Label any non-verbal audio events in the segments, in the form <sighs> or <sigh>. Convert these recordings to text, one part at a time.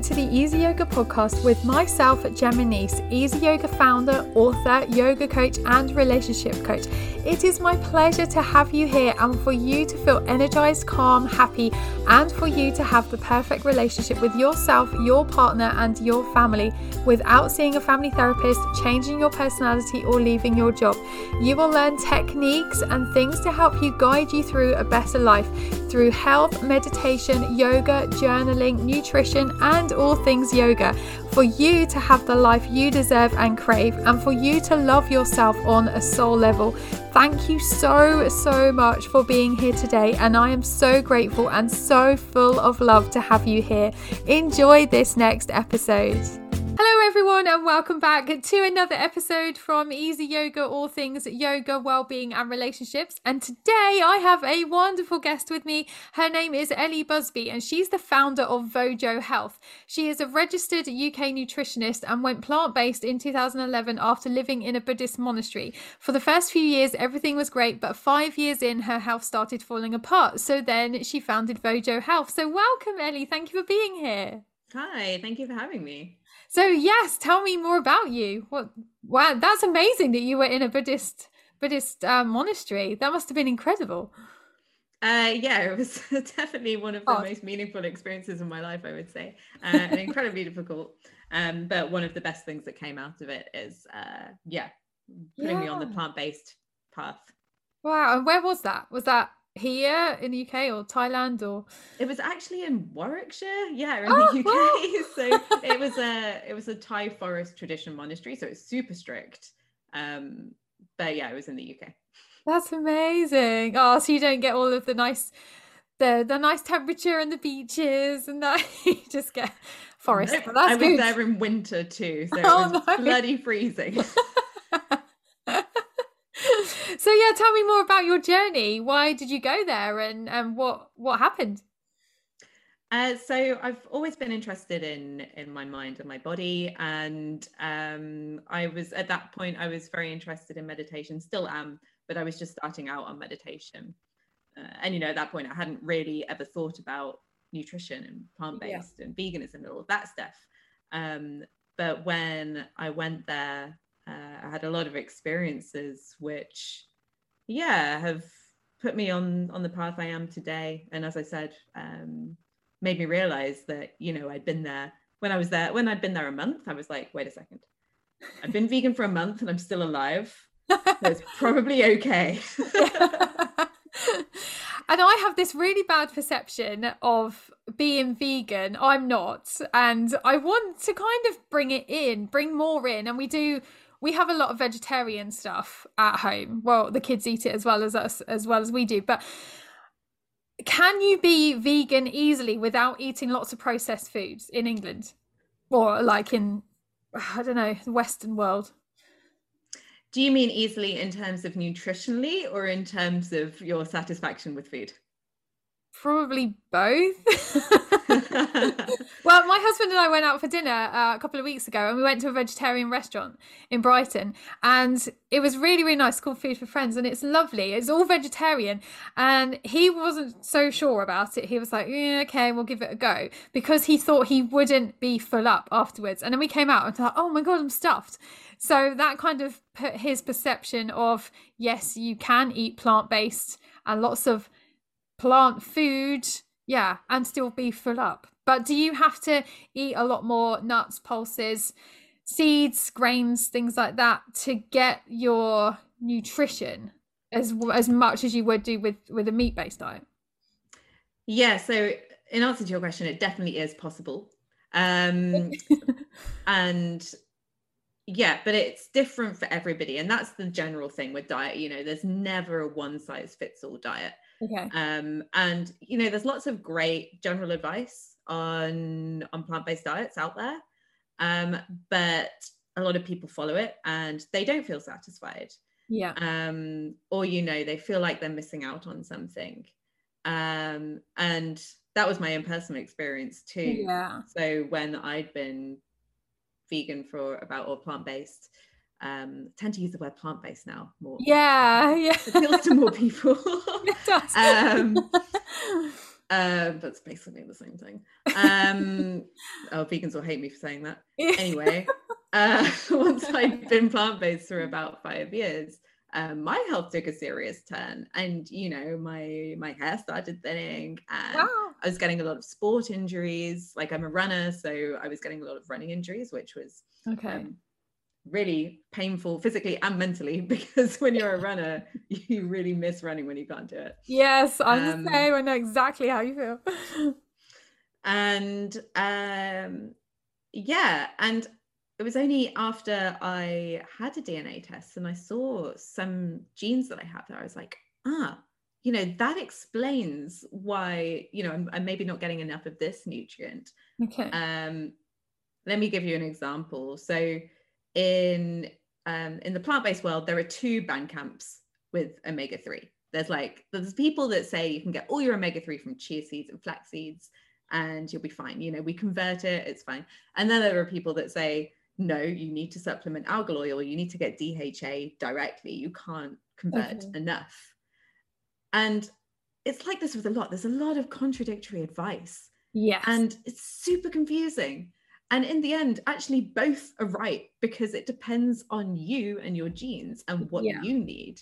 to the Easy Yoga podcast with myself, Gemma Nice, Easy Yoga founder, author, yoga coach, and relationship coach. It is my pleasure to have you here and for you to feel energized, calm, happy, and for you to have the perfect relationship with yourself, your partner, and your family without seeing a family therapist, changing your personality, or leaving your job. You will learn techniques and things to help you guide you through a better life through health, meditation, yoga, journaling, nutrition, and all things yoga for you to have the life you deserve and crave, and for you to love yourself on a soul level. Thank you so, so much for being here today, and I am so grateful and so full of love to have you here. Enjoy this next episode. Hello, everyone, and welcome back to another episode from Easy Yoga, all things yoga, well-being, and relationships. And today I have a wonderful guest with me. Her name is Ellie Busby, and she's the founder of Vojo Health. She is a registered UK nutritionist and went plant-based in 2011 after living in a Buddhist monastery. For the first few years, everything was great, but five years in, her health started falling apart. So then she founded Vojo Health. So welcome, Ellie. Thank you for being here. Hi, thank you for having me. So yes, tell me more about you. What? Wow, that's amazing that you were in a Buddhist Buddhist uh, monastery. That must have been incredible. Uh, yeah, it was <laughs> definitely one of the oh. most meaningful experiences in my life. I would say, uh, and incredibly difficult. Um, but one of the best things that came out of it is, uh, yeah, putting yeah. me on the plant based path. Wow, and where was that? Was that here in the UK or Thailand or it was actually in Warwickshire yeah in oh, the UK wow. <laughs> so it was a it was a Thai forest tradition monastery so it's super strict um but yeah it was in the UK that's amazing oh so you don't get all of the nice the the nice temperature and the beaches and that <laughs> you just get forest nope. I was good. there in winter too so it <laughs> oh, was no. bloody freezing so yeah, tell me more about your journey. Why did you go there, and and what what happened? Uh, so I've always been interested in in my mind and my body, and um, I was at that point I was very interested in meditation, still am, but I was just starting out on meditation, uh, and you know at that point I hadn't really ever thought about nutrition and plant based yeah. and veganism and all of that stuff. Um, but when I went there uh, I had a lot of experiences which, yeah, have put me on on the path I am today. And as I said, um, made me realize that you know I'd been there when I was there when I'd been there a month. I was like, wait a second, I've been vegan for a month and I'm still alive. It's <laughs> probably okay. <laughs> and I have this really bad perception of being vegan. I'm not. And I want to kind of bring it in, bring more in. And we do we have a lot of vegetarian stuff at home. Well, the kids eat it as well as us, as well as we do. But can you be vegan easily without eating lots of processed foods in England, or like in I don't know the Western world? Do you mean easily in terms of nutritionally, or in terms of your satisfaction with food? Probably both. <laughs> well, my husband and I went out for dinner uh, a couple of weeks ago and we went to a vegetarian restaurant in Brighton and it was really, really nice called Food for Friends and it's lovely. It's all vegetarian and he wasn't so sure about it. He was like, yeah, okay, we'll give it a go because he thought he wouldn't be full up afterwards. And then we came out and thought, oh my God, I'm stuffed. So that kind of put his perception of, yes, you can eat plant based and lots of plant food yeah, and still be full up. But do you have to eat a lot more nuts, pulses, seeds, grains, things like that to get your nutrition as as much as you would do with with a meat based diet? Yeah, so in answer to your question, it definitely is possible. Um <laughs> and yeah, but it's different for everybody and that's the general thing with diet, you know, there's never a one size fits all diet. Okay. Um, and you know, there's lots of great general advice on on plant-based diets out there. Um, but a lot of people follow it and they don't feel satisfied. Yeah. Um, or you know, they feel like they're missing out on something. Um, and that was my own personal experience too. Yeah. So when I'd been vegan for about or plant-based um, tend to use the word plant based now more. Yeah, yeah. It appeals to more people. <laughs> it does. um, <laughs> uh, but it's basically the same thing. Um, <laughs> oh, vegans will hate me for saying that. Anyway, uh, once I'd been plant based for about five years, um, my health took a serious turn, and you know, my my hair started thinning, and wow. I was getting a lot of sport injuries. Like I'm a runner, so I was getting a lot of running injuries, which was okay. Um, really painful physically and mentally <laughs> because when you're a runner you really miss running when you can't do it yes i'm um, the same i know exactly how you feel <laughs> and um yeah and it was only after I had a DNA test and I saw some genes that I have that I was like, ah, you know, that explains why, you know, I'm, I'm maybe not getting enough of this nutrient. Okay. Um, let me give you an example. So in um, in the plant-based world, there are two band camps with omega-3. There's like there's people that say you can get all your omega-3 from chia seeds and flax seeds and you'll be fine. You know, we convert it, it's fine. And then there are people that say, no, you need to supplement algal oil, you need to get DHA directly. You can't convert okay. enough. And it's like this with a lot. There's a lot of contradictory advice. Yeah. And it's super confusing. And in the end, actually, both are right because it depends on you and your genes and what yeah. you need.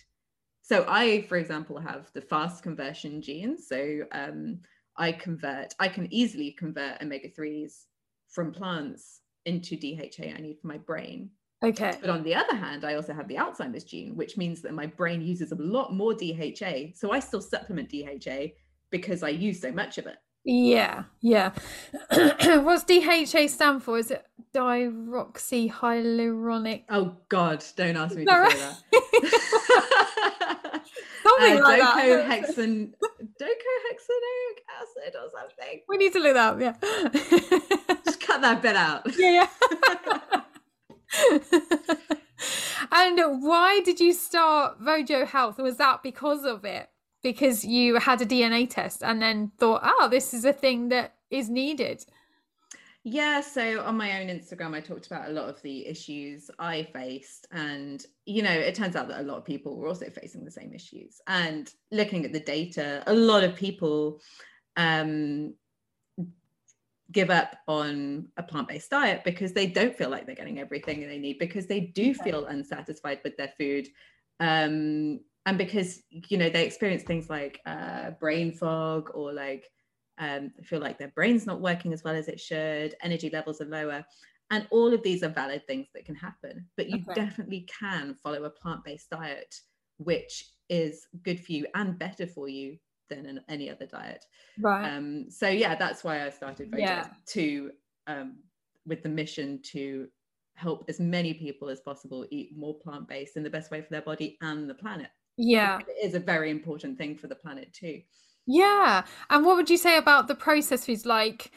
So, I, for example, have the fast conversion gene. So, um, I convert, I can easily convert omega 3s from plants into DHA I need for my brain. Okay. But on the other hand, I also have the Alzheimer's gene, which means that my brain uses a lot more DHA. So I still supplement DHA because I use so much of it. Yeah, yeah. <clears throat> What's DHA stand for? Is it diroxyhyaluronic? Oh God, don't ask me to say that. <laughs> something uh, like docohexan, docohexanoic acid or something. We need to look that up. Yeah <laughs> Just cut that bit out. Yeah, yeah. <laughs> and why did you start Vojo Health? Was that because of it? Because you had a DNA test and then thought, oh, this is a thing that is needed? Yeah, so on my own Instagram, I talked about a lot of the issues I faced. And, you know, it turns out that a lot of people were also facing the same issues. And looking at the data, a lot of people um, give up on a plant-based diet because they don't feel like they're getting everything they need because they do feel unsatisfied with their food um, and because you know they experience things like uh, brain fog or like um, feel like their brain's not working as well as it should energy levels are lower and all of these are valid things that can happen but you okay. definitely can follow a plant-based diet which is good for you and better for you than any other diet. Right. Um, so yeah, that's why I started yeah. to um, with the mission to help as many people as possible eat more plant-based in the best way for their body and the planet. Yeah. It is a very important thing for the planet too. Yeah. And what would you say about the processed foods like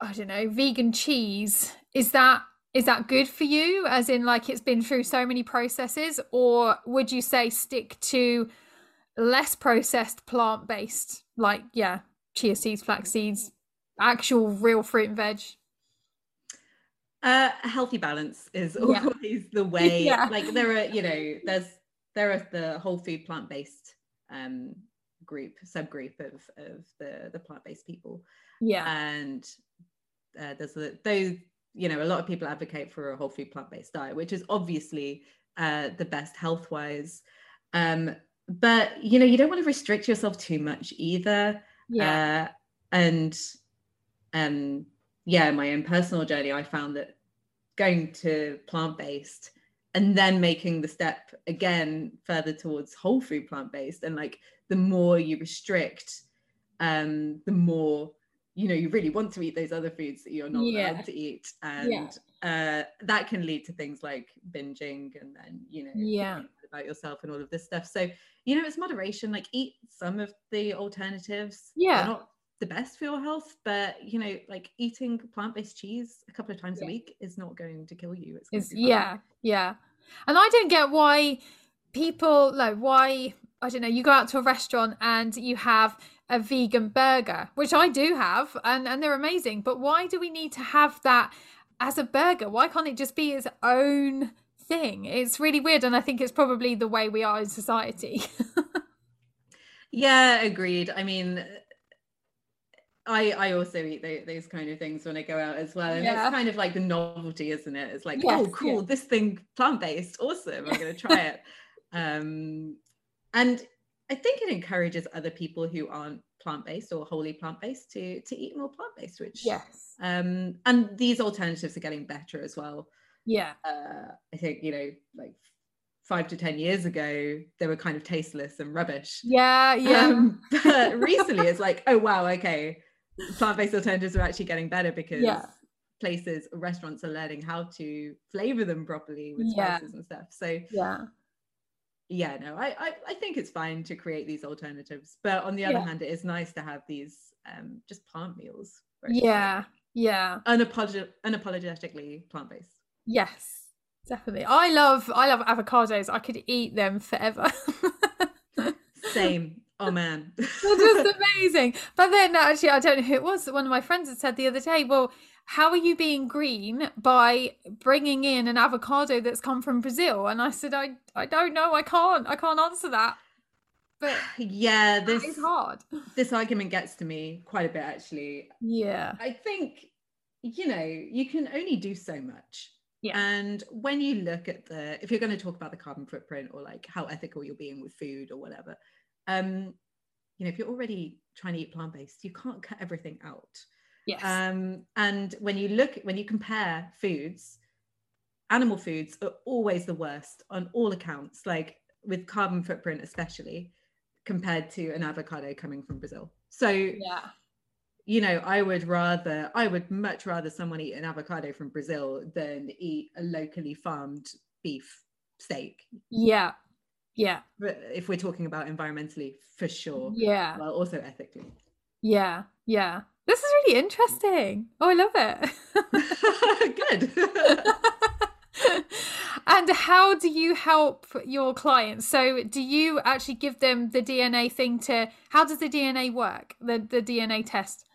I don't know, vegan cheese? Is that is that good for you as in like it's been through so many processes or would you say stick to less processed plant based, like yeah, chia seeds, flax seeds, actual real fruit and veg? Uh, a healthy balance is <laughs> always yeah. the way. <laughs> yeah. Like there are, you know, there's there are the whole food plant based um, group subgroup of of the the plant based people. Yeah, and uh, there's the, those you know a lot of people advocate for a whole food plant based diet, which is obviously uh, the best health wise. Um, but you know you don't want to restrict yourself too much either yeah uh, and um yeah my own personal journey i found that going to plant-based and then making the step again further towards whole food plant-based. And like the more you restrict um the more you know you really want to eat those other foods that you're not yeah. allowed to eat. And yeah. uh that can lead to things like binging and then you know yeah. about yourself and all of this stuff. So you know it's moderation. Like eat some of the alternatives. Yeah. They're not the best for your health but you know like eating plant-based cheese a couple of times yeah. a week is not going to kill you it's yeah yeah and i don't get why people like why i don't know you go out to a restaurant and you have a vegan burger which i do have and and they're amazing but why do we need to have that as a burger why can't it just be its own thing. It's really weird, and I think it's probably the way we are in society. <laughs> yeah, agreed. I mean, I, I also eat those, those, kind of things when I go out as well. And yeah. it's kind of like the novelty, isn't it? It's like, yes, oh, cool, yeah. this thing plant based, awesome. I'm going <laughs> to try it. Um, and I think it encourages other people who aren't plant based or wholly plant based to to eat more plant based. Which yes, um, and these alternatives are getting better as well. Yeah, uh, I think you know, like five to ten years ago, they were kind of tasteless and rubbish. Yeah, yeah. Um, but <laughs> recently, it's like, oh wow, okay, plant based alternatives are actually getting better because. Yeah. places restaurants are learning how to flavor them properly with yeah. spices and stuff. So yeah. yeah no I, I, I think it's fine to create these alternatives but on the other yeah. hand it is nice to have these um just plant meals yeah yeah. Unapolog- unapologetically plant-based. Yes definitely. I love i love avocados. I could eat them forever. <laughs> Same oh man <laughs> just amazing but then actually i don't know who it was one of my friends had said the other day well how are you being green by bringing in an avocado that's come from Brazil? And I said, I, I don't know. I can't. I can't answer that. But <sighs> yeah, this is hard. <laughs> This argument gets to me quite a bit, actually. Yeah. I think, you know, you can only do so much. Yeah. And when you look at the, if you're going to talk about the carbon footprint or like how ethical you're being with food or whatever, um, you know, if you're already trying to eat plant based, you can't cut everything out. Yes. Um, and when you look, when you compare foods, animal foods are always the worst on all accounts, like with carbon footprint, especially compared to an avocado coming from Brazil. So, yeah. You know, I would rather, I would much rather someone eat an avocado from Brazil than eat a locally farmed beef steak. Yeah. Yeah. But if we're talking about environmentally, for sure. Yeah. Well, also ethically. Yeah. Yeah. This is really interesting. Oh, I love it. <laughs> Good. <laughs> and how do you help your clients? So, do you actually give them the DNA thing to how does the DNA work? The the DNA test?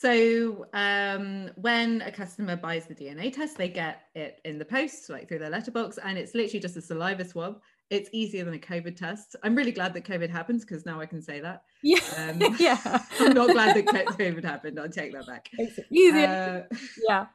So, um, when a customer buys the DNA test, they get it in the post, like through their letterbox, and it's literally just a saliva swab it's easier than a COVID test. I'm really glad that COVID happens because now I can say that. Yeah. Um, <laughs> yeah. <laughs> I'm not glad that COVID happened. I'll take that back. It's easier. Uh, <laughs> yeah.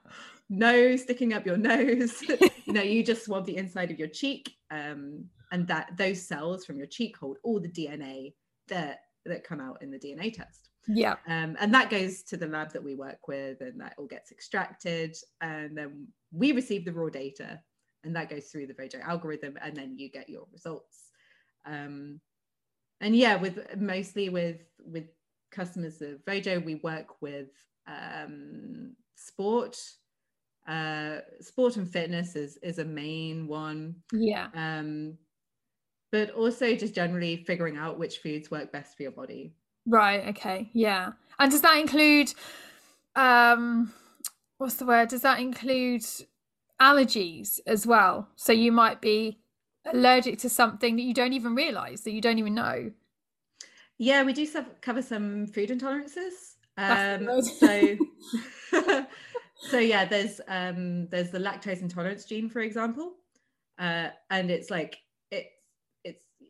No sticking up your nose. know, you just swab the inside of your cheek, um, and that those cells from your cheek hold all the DNA that that come out in the DNA test. Yeah. Um, and that goes to the lab that we work with, and that all gets extracted, and then we receive the raw data and that goes through the Vojo algorithm, and then you get your results. Um, and yeah, with mostly with with customers of Vojo, we work with um, sport. Uh, sport and fitness is is a main one. Yeah. Um, but also just generally figuring out which foods work best for your body. Right. Okay. Yeah. And does that include um what's the word? Does that include allergies as well. So you might be allergic to something that you don't even realize, that you don't even know. Yeah, we do cover some food intolerances. Um, so, <laughs> so yeah, there's um, there's the lactose intolerance gene, for example, uh, and it's like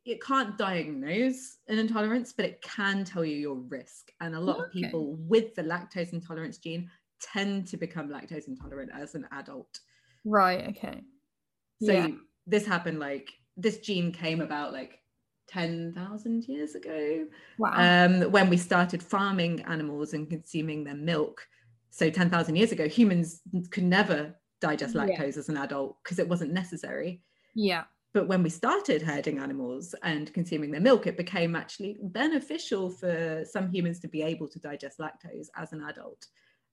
it can't diagnose an intolerance, but it can tell you your risk. And a lot okay. of people with the lactose intolerance gene tend to become lactose intolerant as an adult. Right. Okay. So yeah. this happened like this gene came about like 10,000 years ago. Wow. Um, when we started farming animals and consuming their milk. So 10,000 years ago, humans could never digest lactose yeah. as an adult because it wasn't necessary. Yeah. But when we started herding animals and consuming their milk, it became actually beneficial for some humans to be able to digest lactose as an adult.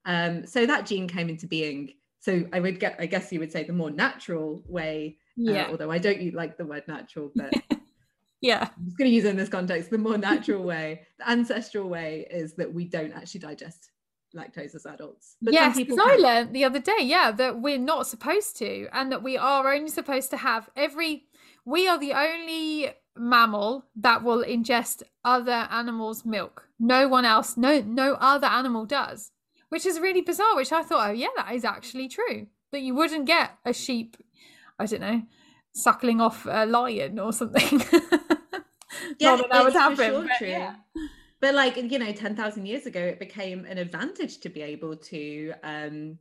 Um, so that gene came into being. So i would get i guess you would say the more natural way uh, yeah. uh, although i don't like the word natural <laughs> but yeah. I'm just going to use it in this context the more natural way the ancestral way is that we don't actually digest lactose as adults. But yes because i learned the other day yeah that we're not supposed to and that we are only supposed to have every we are the only mammal that will ingest other animals milk no one else no no other animal does which is really bizarre. Which I thought, oh yeah, that is actually true. That you wouldn't get a sheep, I don't know, suckling off a lion or something. <laughs> yeah, Not that, that would happen. Sure true. Yeah. but like you know 10,000 years ago it became an advantage to be able to um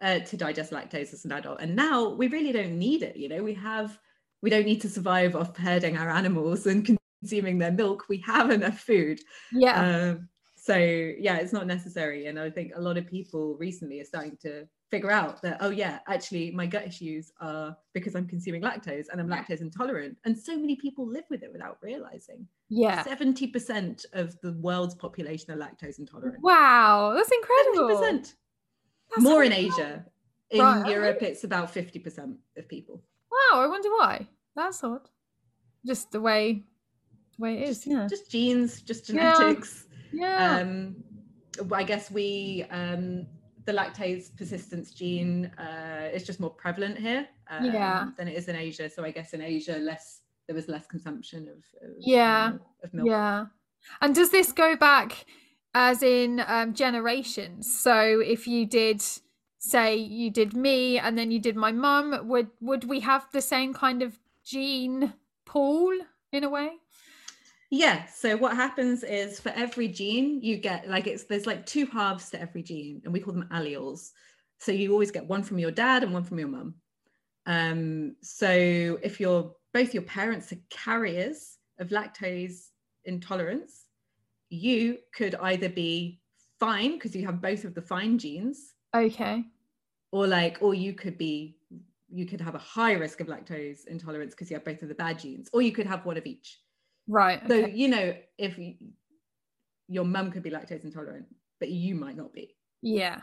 uh, to digest lactose as an adult and now we really don't need it you know we have we don't need to survive off herding our animals and consuming their milk. We have enough food. Yeah. Um, so yeah it's not necessary. And i think a lot of people recently are starting to figure out that oh yeah actually my gut issues are because i'm consuming lactose and i'm lactose intolerant. And so many people live with it without realizing. Yeah. 70% of the world's population are lactose intolerant. Wow. That's incredible. 70%. That's more in asia. In Right, europe it's about 50% of people wow i wonder why that's odd just the way the way it is yeah just genes just genetics yeah um i guess we um the lactase persistence gene uh is just more prevalent here um, Yeah. than it is in asia so i guess in asia less there was less consumption of, of Yeah. of milk Yeah. And does this go back as in um, generations? So if you did say you did me and then you did my mum, would would we have the same kind of gene pool in a way? yeah so what happens is for every gene you get like it's there's like two halves to every gene and we call them alleles so you always get one from your dad and one from your mum um so if you're both your parents are carriers of lactose intolerance you could either be fine because you have both of the fine genes Okay. or like or you could be you could have a high risk of lactose intolerance because you have both of the bad genes or you could have one of each Right. so you know if y your mum could be lactose intolerant but you might not be yeah.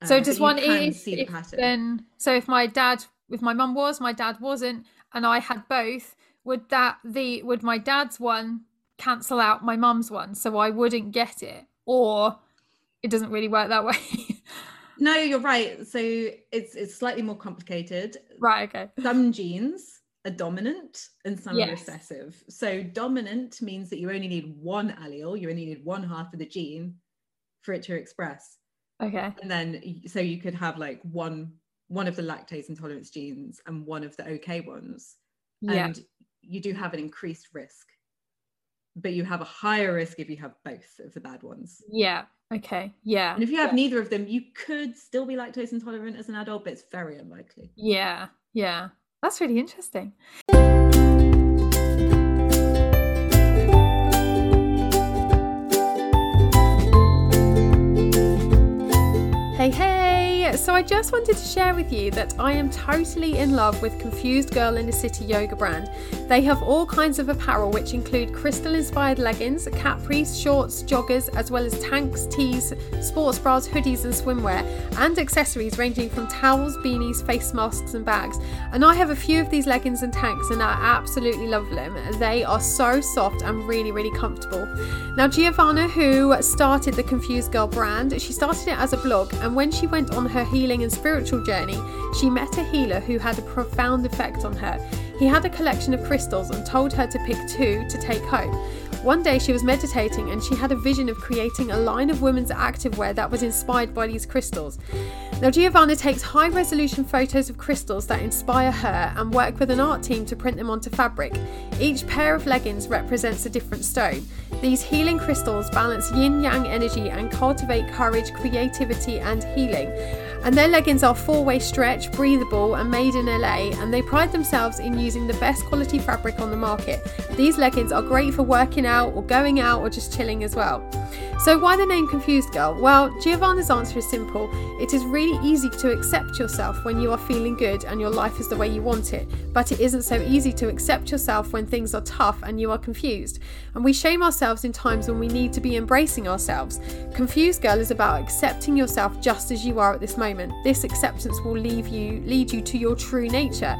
Um, So does you one can if, see the if pattern then so if my dad if my mum was, my dad wasn't, and I had both, would that the would my dad's one cancel out my mum's one so I wouldn't get it? Or it doesn't really work that way. <laughs> no you're right so it's it's slightly more complicated right, okay. some genes are dominant and some are Yes. recessive. So dominant means that you only need one allele, you only need one half of the gene for it to express. Okay. And then so you could have like one one of the lactase intolerance genes and one of the okay ones. Yeah. And you do have an increased risk. But you have a higher risk if you have both of the bad ones. Yeah. Okay. Yeah. And if you have neither of them, you could still be lactose intolerant as an adult, but it's very unlikely. Yeah. Yeah. That's really interesting. Hey, hey! So, I just wanted to share with you that I am totally in love with Confused Girl in the City yoga brand. They have all kinds of apparel, which include crystal inspired leggings, capris, shorts, joggers, as well as tanks, tees, sports bras, hoodies, and swimwear, and accessories ranging from towels, beanies, face masks, and bags. And I have a few of these leggings and tanks, and I absolutely love them. They are so soft and really, really comfortable. Now, Giovanna, who started the Confused Girl brand, she started it as a blog, and when she went on her healing and spiritual journey, she met a healer who had a profound effect on her. He had a collection of crystals and told her to pick two to take home. One day she was meditating and she had a vision of creating a line of women's activewear that was inspired by these crystals. Now, Giovanna takes high resolution photos of crystals that inspire her and work with an art team to print them onto fabric. Each pair of leggings represents a different stone. These healing crystals balance yin yang energy and cultivate courage, creativity, and healing. And their leggings are four way stretch, breathable, and made in LA, and they pride themselves in using the best quality fabric on the market. These leggings are great for working out or going out or just chilling as well. So, why the name Confused Girl? Well, Giovanna's answer is simple. It is really easy to accept yourself when you are feeling good and your life is the way you want it, but it isn't so easy to accept yourself when things are tough and you are confused. And we shame ourselves in times when we need to be embracing ourselves. Confused Girl is about accepting yourself just as you are at this moment. This acceptance will leave you lead you to your true nature.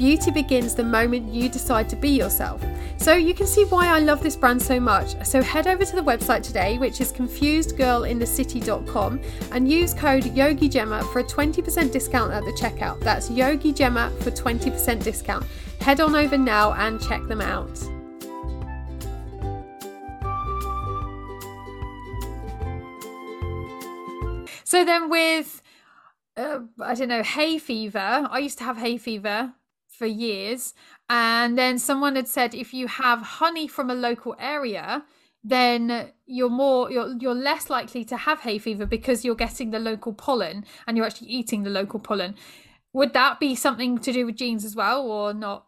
Beauty begins the moment you decide to be yourself. So you can see why I love this brand so much. So head over to the website today, which is confusedgirlinthecity.com, and use code YogiGemma for a 20% discount at the checkout. That's YogiGemma for 20% discount. Head on over now and check them out. So then with uh, I don't know, hay fever. I used to have hay fever for years. And then someone had said if you have honey from a local area, then you're more you're you're less likely to have hay fever because you're getting the local pollen and you're actually eating the local pollen. Would that be something to do with genes as well, or not?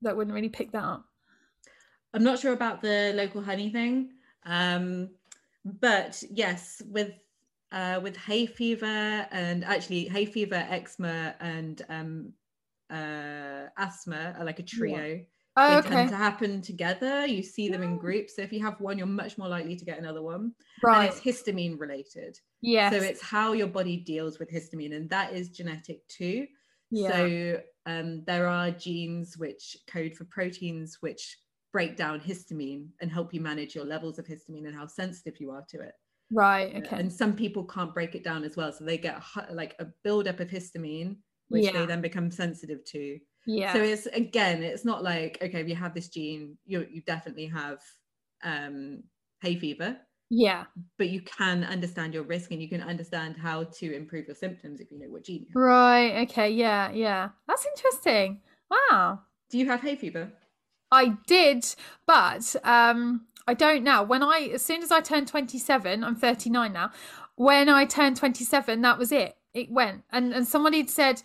That wouldn't really pick that up. I'm not sure about the local honey thing, um, but yes, with uh, with hay fever and actually hay fever, eczema, and um, uh, asthma are like a trio. Yeah. Oh, they okay. tend to happen together. You see them in groups. So if you have one, you're much more likely to get another one. Right. And it's histamine related. Yeah. So it's how your body deals with histamine, and that is genetic too. Yeah. So um, there are genes which code for proteins which break down histamine and help you manage your levels of histamine and how sensitive you are to it. Right. Okay. And some people can't break it down as well, so they get like a buildup of histamine, which yeah. they then become sensitive to. Yeah. So it's again, it's not like okay, if you have this gene, you you definitely have um, hay fever. Yeah. But you can understand your risk and you can understand how to improve your symptoms if you know what gene you have. Right. Okay. Yeah. Yeah. That's interesting. Wow. Do you have hay fever? I did, but um, I don't now. When I, as soon as I turned 27, I'm 39 now. When I turned 27, that was it. It went. And and somebody had said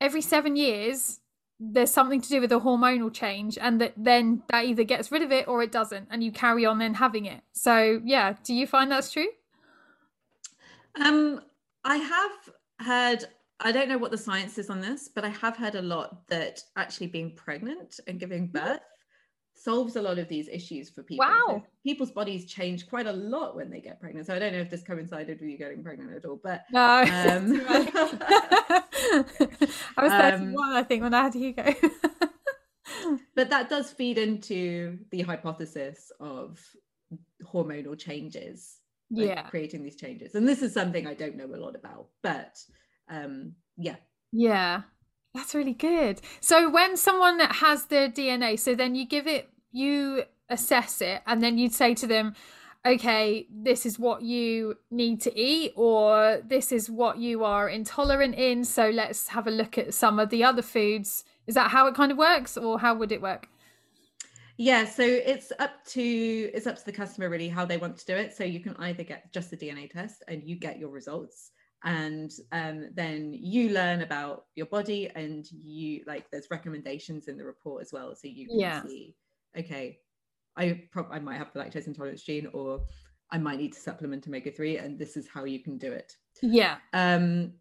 every seven years there's something to do with a hormonal change and that then that either gets rid of it or it doesn't and you carry on then having it so yeah do you find that's true um i have heard i don't know what the science is on this but i have heard a lot that actually being pregnant and giving mm-hmm. birth solves a lot of these issues for people. Wow. So people's bodies change quite a lot when they get pregnant. So I don't know if this coincided with you getting pregnant at all, but no. <laughs> Um, <laughs> I was 31, um, I think, when I had Hugo. <laughs> but that does feed into the hypothesis of hormonal changes. Like yeah. Creating these changes. And this is something I don't know a lot about, but um yeah. Yeah. That's really good. So when someone has the DNA, so then you give it, you assess it, and then you'd say to them, okay, this is what you need to eat, or this is what you are intolerant in. So let's have a look at some of the other foods. Is that how it kind of works, or how would it work? Yeah, so it's up to it's up to the customer really how they want to do it. So you can either get just a DNA test and you get your results, and um, then you learn about your body and you like there's recommendations in the report as well so you can yeah. see okay i prob- i might have the lactose intolerance gene or i might need to supplement omega-3 and this is how you can do it yeah um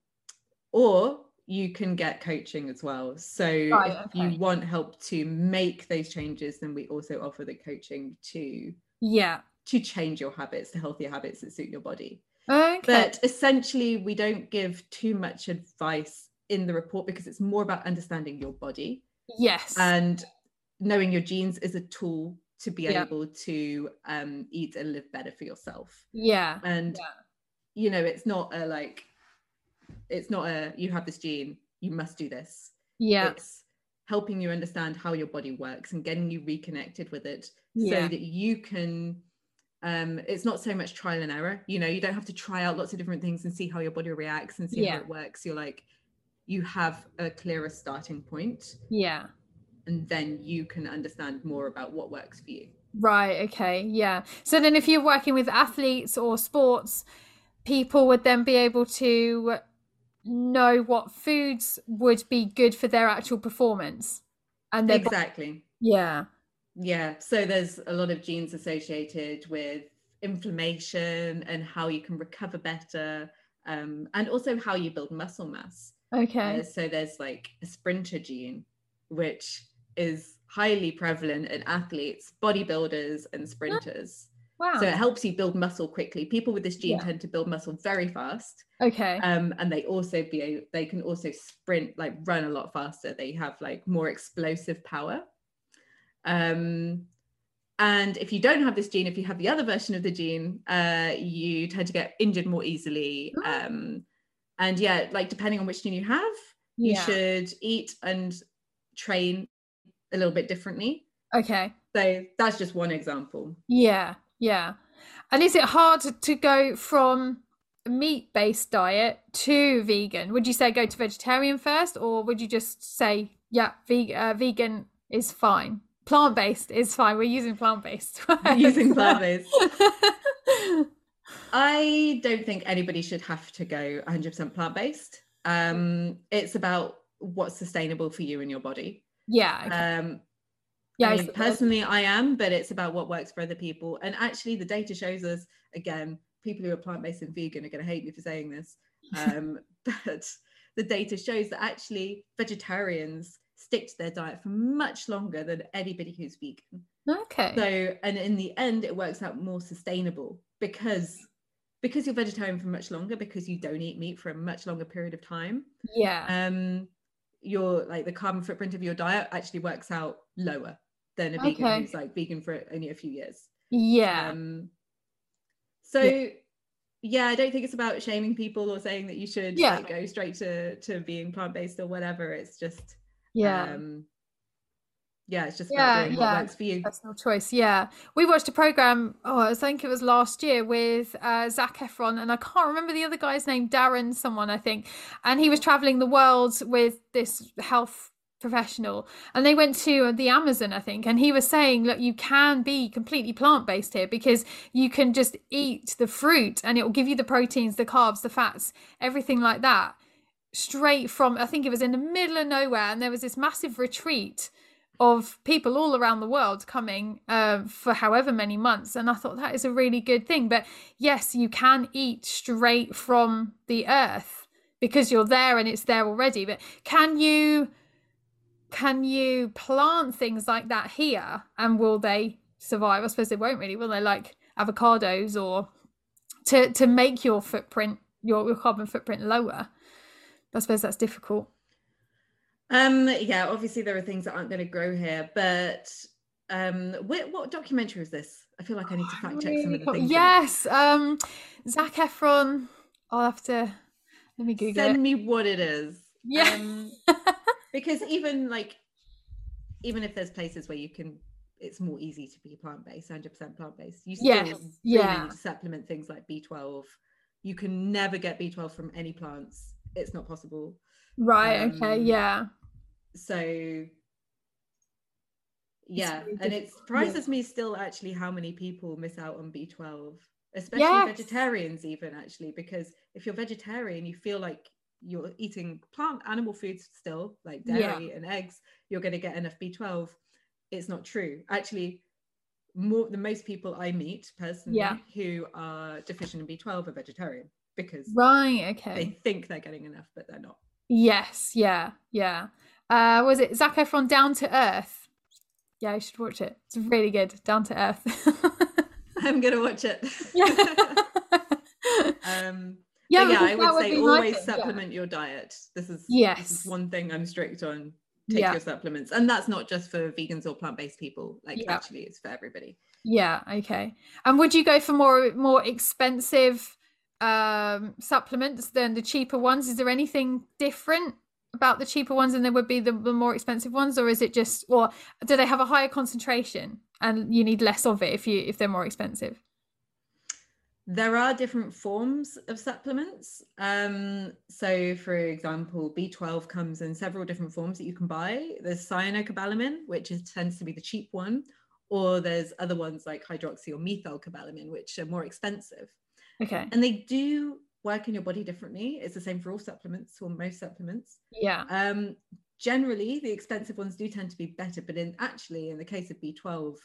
or you can get coaching as well so right, if okay. you want help to make those changes then we also offer the coaching to yeah to change your habits to healthier habits that suit your body Okay. But essentially, we don't give too much advice in the report because it's more about understanding your body. Yes. And knowing your genes is a tool to be yeah. able to um, eat and live better for yourself. Yeah. And, yeah. you know, it's not a like, it's not a, you have this gene, you must do this. Yeah. It's helping you understand how your body works and getting you reconnected with it yeah. so that you can um it's not so much trial and error you know you don't have to try out lots of different things and see how your body reacts and see how it works you're like you have a clearer starting point yeah and then you can understand more about what works for you right okay yeah so then if you're working with athletes or sports people would then be able to know what foods would be good for their actual performance and exactly yeah yeah, so there's a lot of genes associated with inflammation and how you can recover better, um, and also how you build muscle mass. Okay. Uh, so there's like a sprinter gene, which is highly prevalent in athletes, bodybuilders, and sprinters. Wow. So it helps you build muscle quickly. People with this gene yeah. tend to build muscle very fast. Okay. Um, and they also be they can also sprint like run a lot faster. They have like more explosive power. Um, and if you don't have this gene, if you have the other version of the gene, uh, you tend to get injured more easily. Um, and yeah, like depending on which gene you have, you should eat and train a little bit differently. Okay. So that's just one example. Yeah, yeah. And is it hard to go from meat based diet to vegan? Would you say go to vegetarian first, or would you just say, yeah, ve- uh, vegan is fine? plant based is fine. We're using plant based. <laughs> using <laughs> plant based. I don't think anybody should have to go 100% plant based. Um, it's about what's sustainable for you and your body. Yeah. Okay. Um, yeah, I mean, personally, I am, but it's about what works for other people. And actually, the data shows us again, people who are plant based and vegan are going to hate me for saying this, um, <laughs> but the data shows that actually vegetarians stick to their diet for much longer than anybody who's vegan. Okay. So, and in the end, it works out more sustainable because because you're vegetarian for much longer because you don't eat meat for a much longer period of time. Yeah. Um, your like the carbon footprint of your diet actually works out lower than a vegan okay. who's like vegan for only a few years. Yeah. Um, so yeah. yeah. I don't think it's about shaming people or saying that you should yeah. like, go straight to to being plant based or whatever. It's just yeah. Um, yeah, it's just yeah, yeah. what works for you. Personal choice. Yeah, we watched a program. Oh, I think it was last year with uh, Zac Efron, and I can't remember the other guy's name. Darren, someone I think, and he was traveling the world with this health professional and they went to the amazon i think and he was saying look you can be completely plant-based here because you can just eat the fruit and it will give you the proteins the carbs the fats everything like that straight from i think it was in the middle of nowhere and there was this massive retreat of people all around the world coming uh, for however many months and i thought that is a really good thing but yes you can eat straight from the earth because you're there and it's there already but can you can you plant things like that here and will they survive? I suppose they won't really, will they? Like avocados or to to make your footprint, your, your carbon footprint lower. I suppose that's difficult. Um, yeah, obviously there are things that aren't going to grow here, but um, what, what documentary is this? I feel like I need to fact check some of the things. Yes, um, Zac Efron. I'll have to let me Google. Send it. me what it is. Yeah. Um, <laughs> because even like even if there's places where you can it's more easy to be plant-based 100% plant-based you still yes. really yeah. need to supplement things like b12 you can never get b12 from any plants it's not possible right um, okay yeah so yeah really and it surprises yeah. me still actually how many people miss out on b12 especially yes. vegetarians even actually because if you're vegetarian you feel like you're eating plant animal foods still like dairy yeah. and eggs you're going to get enough b12 it's not true actually more the most people i meet personally yeah. who are deficient in b12 are vegetarian because right okay they think they're getting enough but they're not yes yeah yeah uh was it Zac Efron down to earth yeah you should watch it it's really good down to earth <laughs> i'm gonna watch it yeah <laughs> um yeah, yeah I would say always supplement yeah. your diet. This is yes. This is one thing I'm strict on. Take yeah. your supplements, and that's not just for vegans or plant-based people. Like yeah. actually, it's for everybody. Yeah. Okay. And would you go for more more expensive um, supplements than the cheaper ones? Is there anything different about the cheaper ones than there would be the, the more expensive ones, or is it just, or do they have a higher concentration and you need less of it if you if they're more expensive? There are different forms of supplements. Um, so, for example, B12 comes in several different forms that you can buy. There's cyanocobalamin, which is, tends to be the cheap one, or there's other ones like hydroxy or methylcobalamin, which are more expensive. Okay. And they do work in your body differently. It's the same for all supplements or most supplements. Yeah. Um, generally, the expensive ones do tend to be better, but in actually, in the case of B12,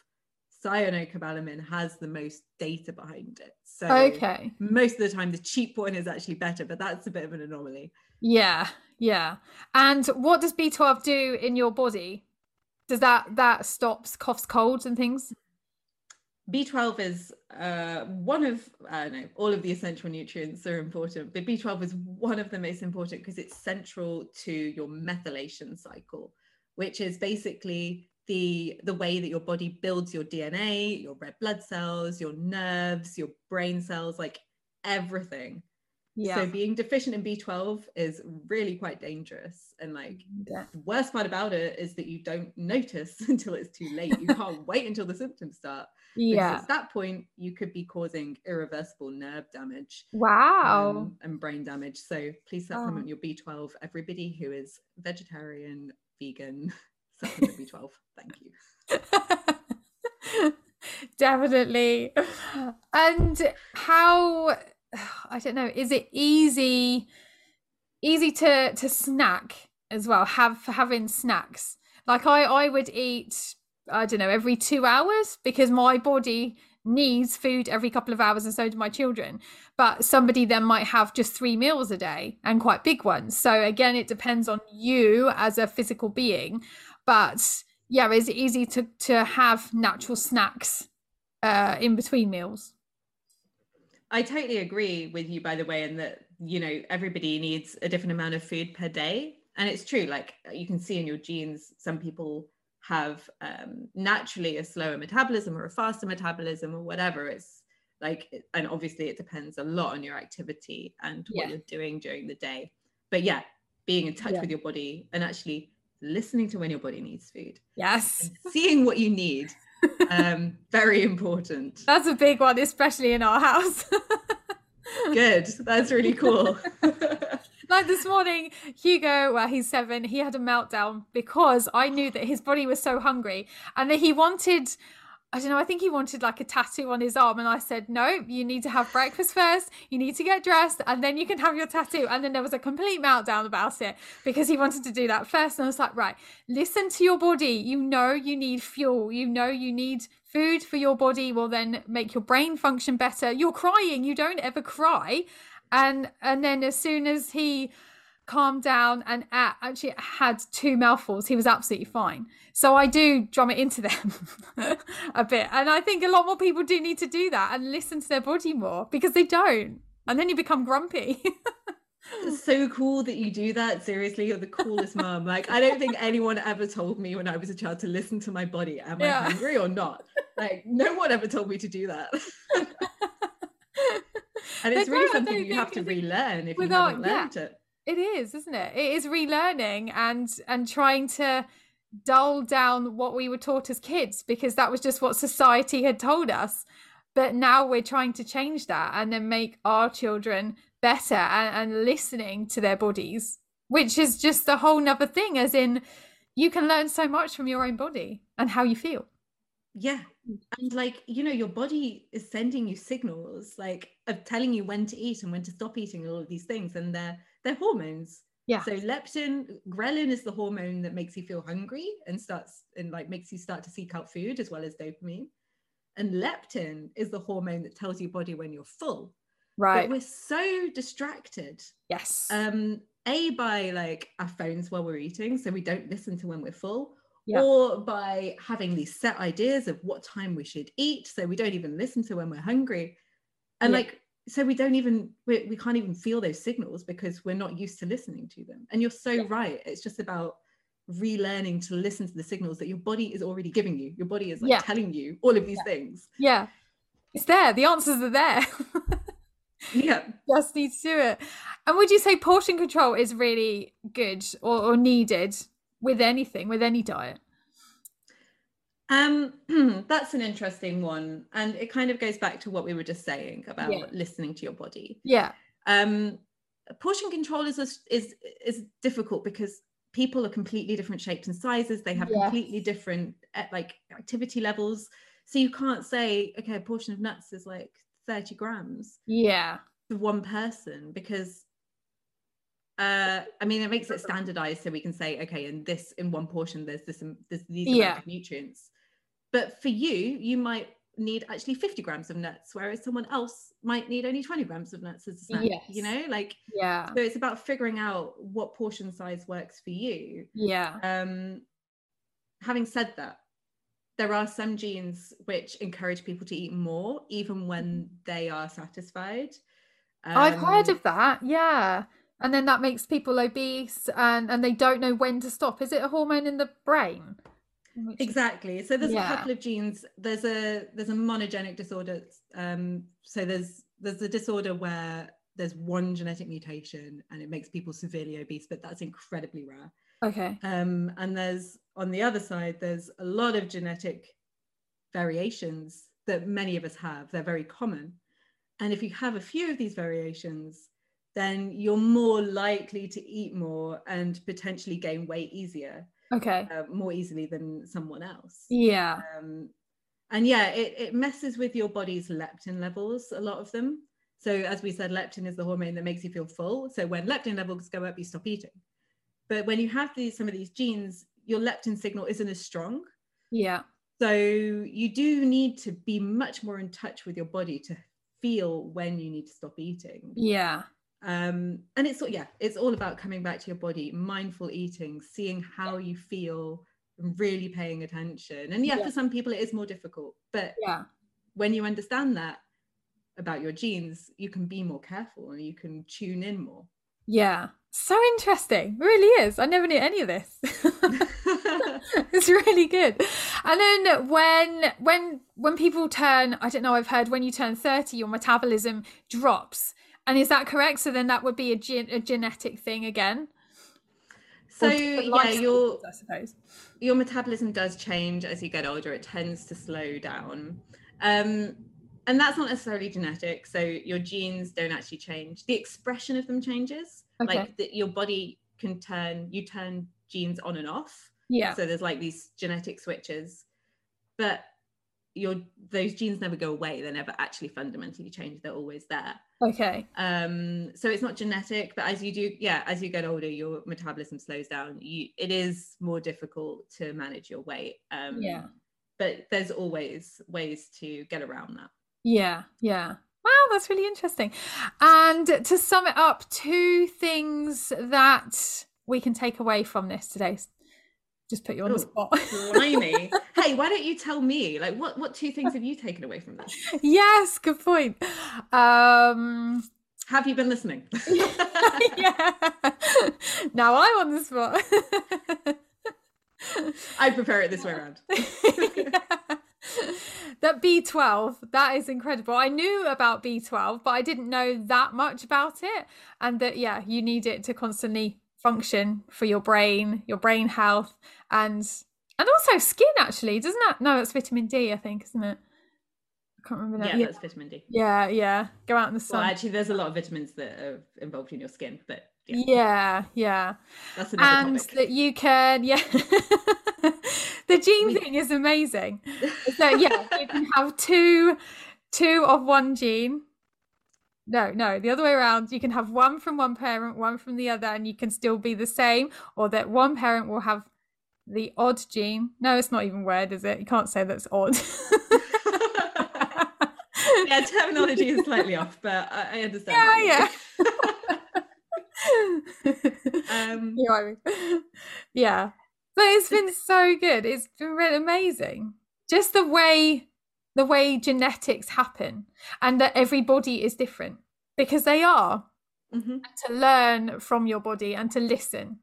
cyanocobalamin has the most data behind it. So okay. most of the time the cheap one is actually better, but that's a bit of an anomaly. Yeah, yeah. And what does B12 do in your body? Does that that stops coughs, colds and things? B12 is uh, one of, I know, all of the essential nutrients are important, but B12 is one of the most important because it's central to your methylation cycle, which is basically the the way that your body builds your DNA, your red blood cells, your nerves, your brain cells, like everything. Yeah. So being deficient in B12 is really quite dangerous. And like yeah. the worst part about it is that you don't notice <laughs> until it's too late. You <laughs> can't wait until the symptoms start. Yeah. Because At that point, you could be causing irreversible nerve damage. Wow. Um, and brain damage. So please supplement oh. your B12. Everybody who is vegetarian, vegan, <laughs> supplement B12. Thank you. Definitely. And how I don't know, is it easy easy to to snack as well, have having snacks? Like I I would eat I don't know, every 2 hours because my body needs food every couple of hours and so do my children but somebody then might have just three meals a day and quite big ones so again it depends on you as a physical being but yeah is it easy to to have natural snacks uh, in between meals. I totally agree with you, by the way, in that you know everybody needs a different amount of food per day, and it's true. Like you can see in your genes, some people have um, naturally a slower metabolism or a faster metabolism or whatever. It's like, and obviously it depends a lot on your activity and what yeah. you're doing during the day. But yeah, being in touch yeah. with your body and actually listening to when your body needs food. Yes. seeing what you need um, very important. That's a big one, especially in our house. <laughs> Good. That's really cool. <laughs> like this morning, Hugo, well, he's seven, he had a meltdown because I knew that his body was so hungry and that he wanted I don't know, I think he wanted like a tattoo on his arm. And I said, no, you need to have breakfast first. You need to get dressed and then you can have your tattoo. And then there was a complete meltdown about it because he wanted to do that first. And I was like, right, listen to your body. You know, you need fuel. You know, you need food for your body will then make your brain function better. You're crying. You don't ever cry. And, and then as soon as he, calmed down and actually had two mouthfuls, he was absolutely fine. So I do drum it into them <laughs> a bit. And I think a lot more people do need to do that and listen to their body more because they don't. And then you become grumpy. it's so cool that you do that. Seriously, you're the coolest <laughs> mom. Like, I don't think anyone ever told me when I was a child to listen to my body. Am yeah. I hungry or not? Like, no one ever told me to do that. <laughs> and it's really something you have to relearn if without, you haven't learned yeah. it it is, isn't it? It is relearning and and trying to dull down what we were taught as kids because that was just what society had told us. But now we're trying to change that and then make our children better and, and listening to their bodies, which is just a whole nother thing, as in you can learn so much from your own body and how you feel. Yeah. And like, you know, your body is sending you signals like of telling you when to eat and when to stop eating and all of these things. And they're they're hormones. Yeah. So leptin, ghrelin is the hormone that makes you feel hungry and starts and like makes you start to seek out food as well as dopamine. And leptin is the hormone that tells your body when you're full. Right. But we're so distracted. Yes. Um, A by like our phones while we're eating, so we don't listen to when we're full. Yeah. Or by having these set ideas of what time we should eat, so we don't even listen to when we're hungry. And yeah. like so we don't even we, we can't even feel those signals because we're not used to listening to them. And you're so yeah. right. It's just about relearning to listen to the signals that your body is already giving you. Your body is like yeah. telling you all of these yeah. things. Yeah. It's there. The answers are there. <laughs> Yeah. Just need to do it. And would you say portion control is really good or, or needed with anything with any diet um, <clears throat> that's an interesting one, and it kind of goes back to what we were just saying about yeah. listening to your body. Yeah. Um, portion control is a, is is difficult because people are completely different shapes and sizes. They have completely different eh, like activity levels, so you can't say okay, a portion of nuts is like thirty grams. Yeah. For one person, because uh i mean it makes it standardized so we can say okay in this in one portion there's this there's these yeah. nutrients but for you, you might need actually 50 grams of nuts, whereas someone else might need only 20 grams of nuts as a snack. Yes. You know, like yeah. So it's about figuring out what portion size works for you. Yeah. Um having said that, there are some genes which encourage people to eat more even when mm-hmm. they are satisfied. Um, I've heard of that, yeah. And then that makes people obese and, and they don't know when to stop. Is it a hormone in the brain? Exactly. So there's yeah. a couple of genes there's a there's a monogenic disorder um so there's there's a disorder where there's one genetic mutation and it makes people severely obese but that's incredibly rare. Okay. Um and there's on the other side there's a lot of genetic variations that many of us have. They're very common. And if you have a few of these variations then you're more likely to eat more and potentially gain weight easier Okay. uh, more easily than someone else. Yeah. Um, and yeah, it, it messes with your body's leptin levels, a lot of them. So, as we said, leptin is the hormone that makes you feel full. So, when leptin levels go up, you stop eating. But when you have these some of these genes, your leptin signal isn't as strong. Yeah. So, you do need to be much more in touch with your body to feel when you need to stop eating. Yeah. Um, and it's yeah, it's all about coming back to your body, mindful eating, seeing how you feel, and really paying attention. And yeah, Yeah. for some people it is more difficult, but Yeah. when you understand that about your genes, you can be more careful and you can tune in more. Yeah. So interesting. It really is. I never knew any of this. <laughs> it's really good. And then when when when people turn, I don't know, I've heard when you turn 30 your metabolism drops. And is that correct? So then that would be a, gen- a genetic thing again. so yeah, your I suppose. your metabolism does change as you get older. It tends to slow down. Um, and that's not necessarily genetic. So your genes don't actually change. The expression of them changes. Okay. Like the, your body can turn, you turn genes on and off. Yeah. So there's like these genetic switches, but your those genes never go away. They're never actually fundamentally changed. They're always there. Okay. Um, so it's not genetic, but as you do, yeah, as you get older, your metabolism slows down. You it is more difficult to manage your weight. Um, Yeah. But there's always ways to get around that. Yeah, yeah. Wow, that's really interesting. And to sum it up, two things that we can take away from this today. Just put you on the Ooh, spot. Blimey. <laughs> hey, why don't you tell me? Like, what what two things have you taken away from this? yes, good point. Um Have you been listening? <laughs> yeah. now I'm on the spot. <laughs> I prefer it this way around. that B12, that is incredible. I knew about B12, but I didn't know that much about it. And that, yeah, you need it to constantly function for your brain, your brain health, and and also skin. Actually, doesn't that? No, it's vitamin D, I think, isn't it? I can't remember. Yeah, That. Yeah, that's vitamin D. yeah, yeah. Go out in the Well, sun. actually, there's a lot of vitamins that are involved in your skin, but yeah, yeah, yeah. that's another and topic. that you can yeah <laughs> the gene thing is amazing so yeah you can have two two of one gene no no the other way around you can have one from one parent one from the other and you can still be the same or that one parent will have the odd gene no it's not even word is it you can't say that's odd <laughs> <laughs> yeah, terminology is slightly off, but I, I understand. yeah yeah <laughs> Um, You know I mean? yeah. But it's been so good. It's been really amazing. Just the way the way genetics happen and that every body is different because they are mhm. to learn from your body and to listen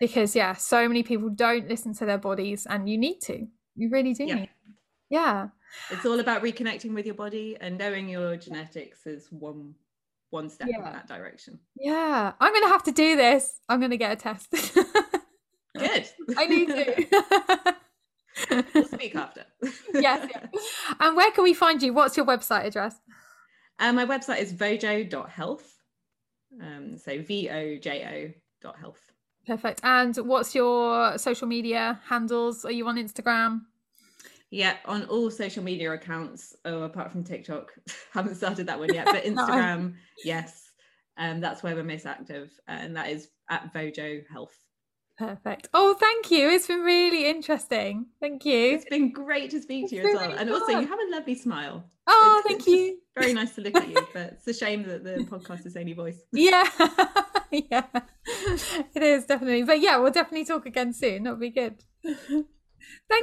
because yeah so many people don't listen to their bodies and you need to you really do Yeah. need yeah It's all about reconnecting with your body and knowing your genetics is one one step in that direction. yeah i'm gonna have to do this i'm gonna get a test <laughs> Good. i need to <laughs> we'll speak after. <laughs> yes yeah. and where can we find you what's your website address And my website is vojo.health. Um, so V O J O dot health. Perfect. And what's your social media handles? Are you on Instagram? Yeah, on all social media accounts, oh, apart from TikTok, <laughs> haven't started that one yet, but <laughs> No. Instagram, yes, um, that's where we're most active, and that is at Vojo Health. Perfect. Oh, thank you. It's been really interesting. Thank you. It's been great to speak to you as well, really and also you have a lovely smile. Oh, It's- thank it's you. Very nice to look at you, but it's a shame that the <laughs> podcast is only voice. <laughs> Yeah. yeah. It is definitely. But yeah, we'll definitely talk again soon. That'll be good. <laughs> Thank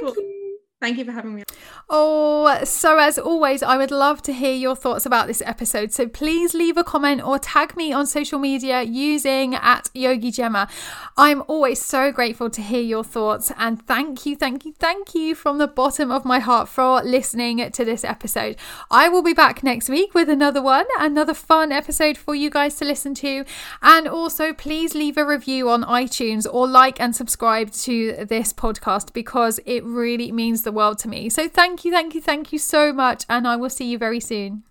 Cool. you. Thank you for having me. Oh, so as always, I would love to hear your thoughts about this episode. So please leave a comment or tag me on social media using at Yogi Gemma. I'm always so grateful to hear your thoughts and thank you, thank you, thank you from the bottom of my heart for listening to this episode. I will be back next week with another one, another fun episode for you guys to listen to. And also, please leave a review on iTunes or like and subscribe to this podcast because it really means the world to me. So, thank you, thank you, thank you so much. And I will see you very soon.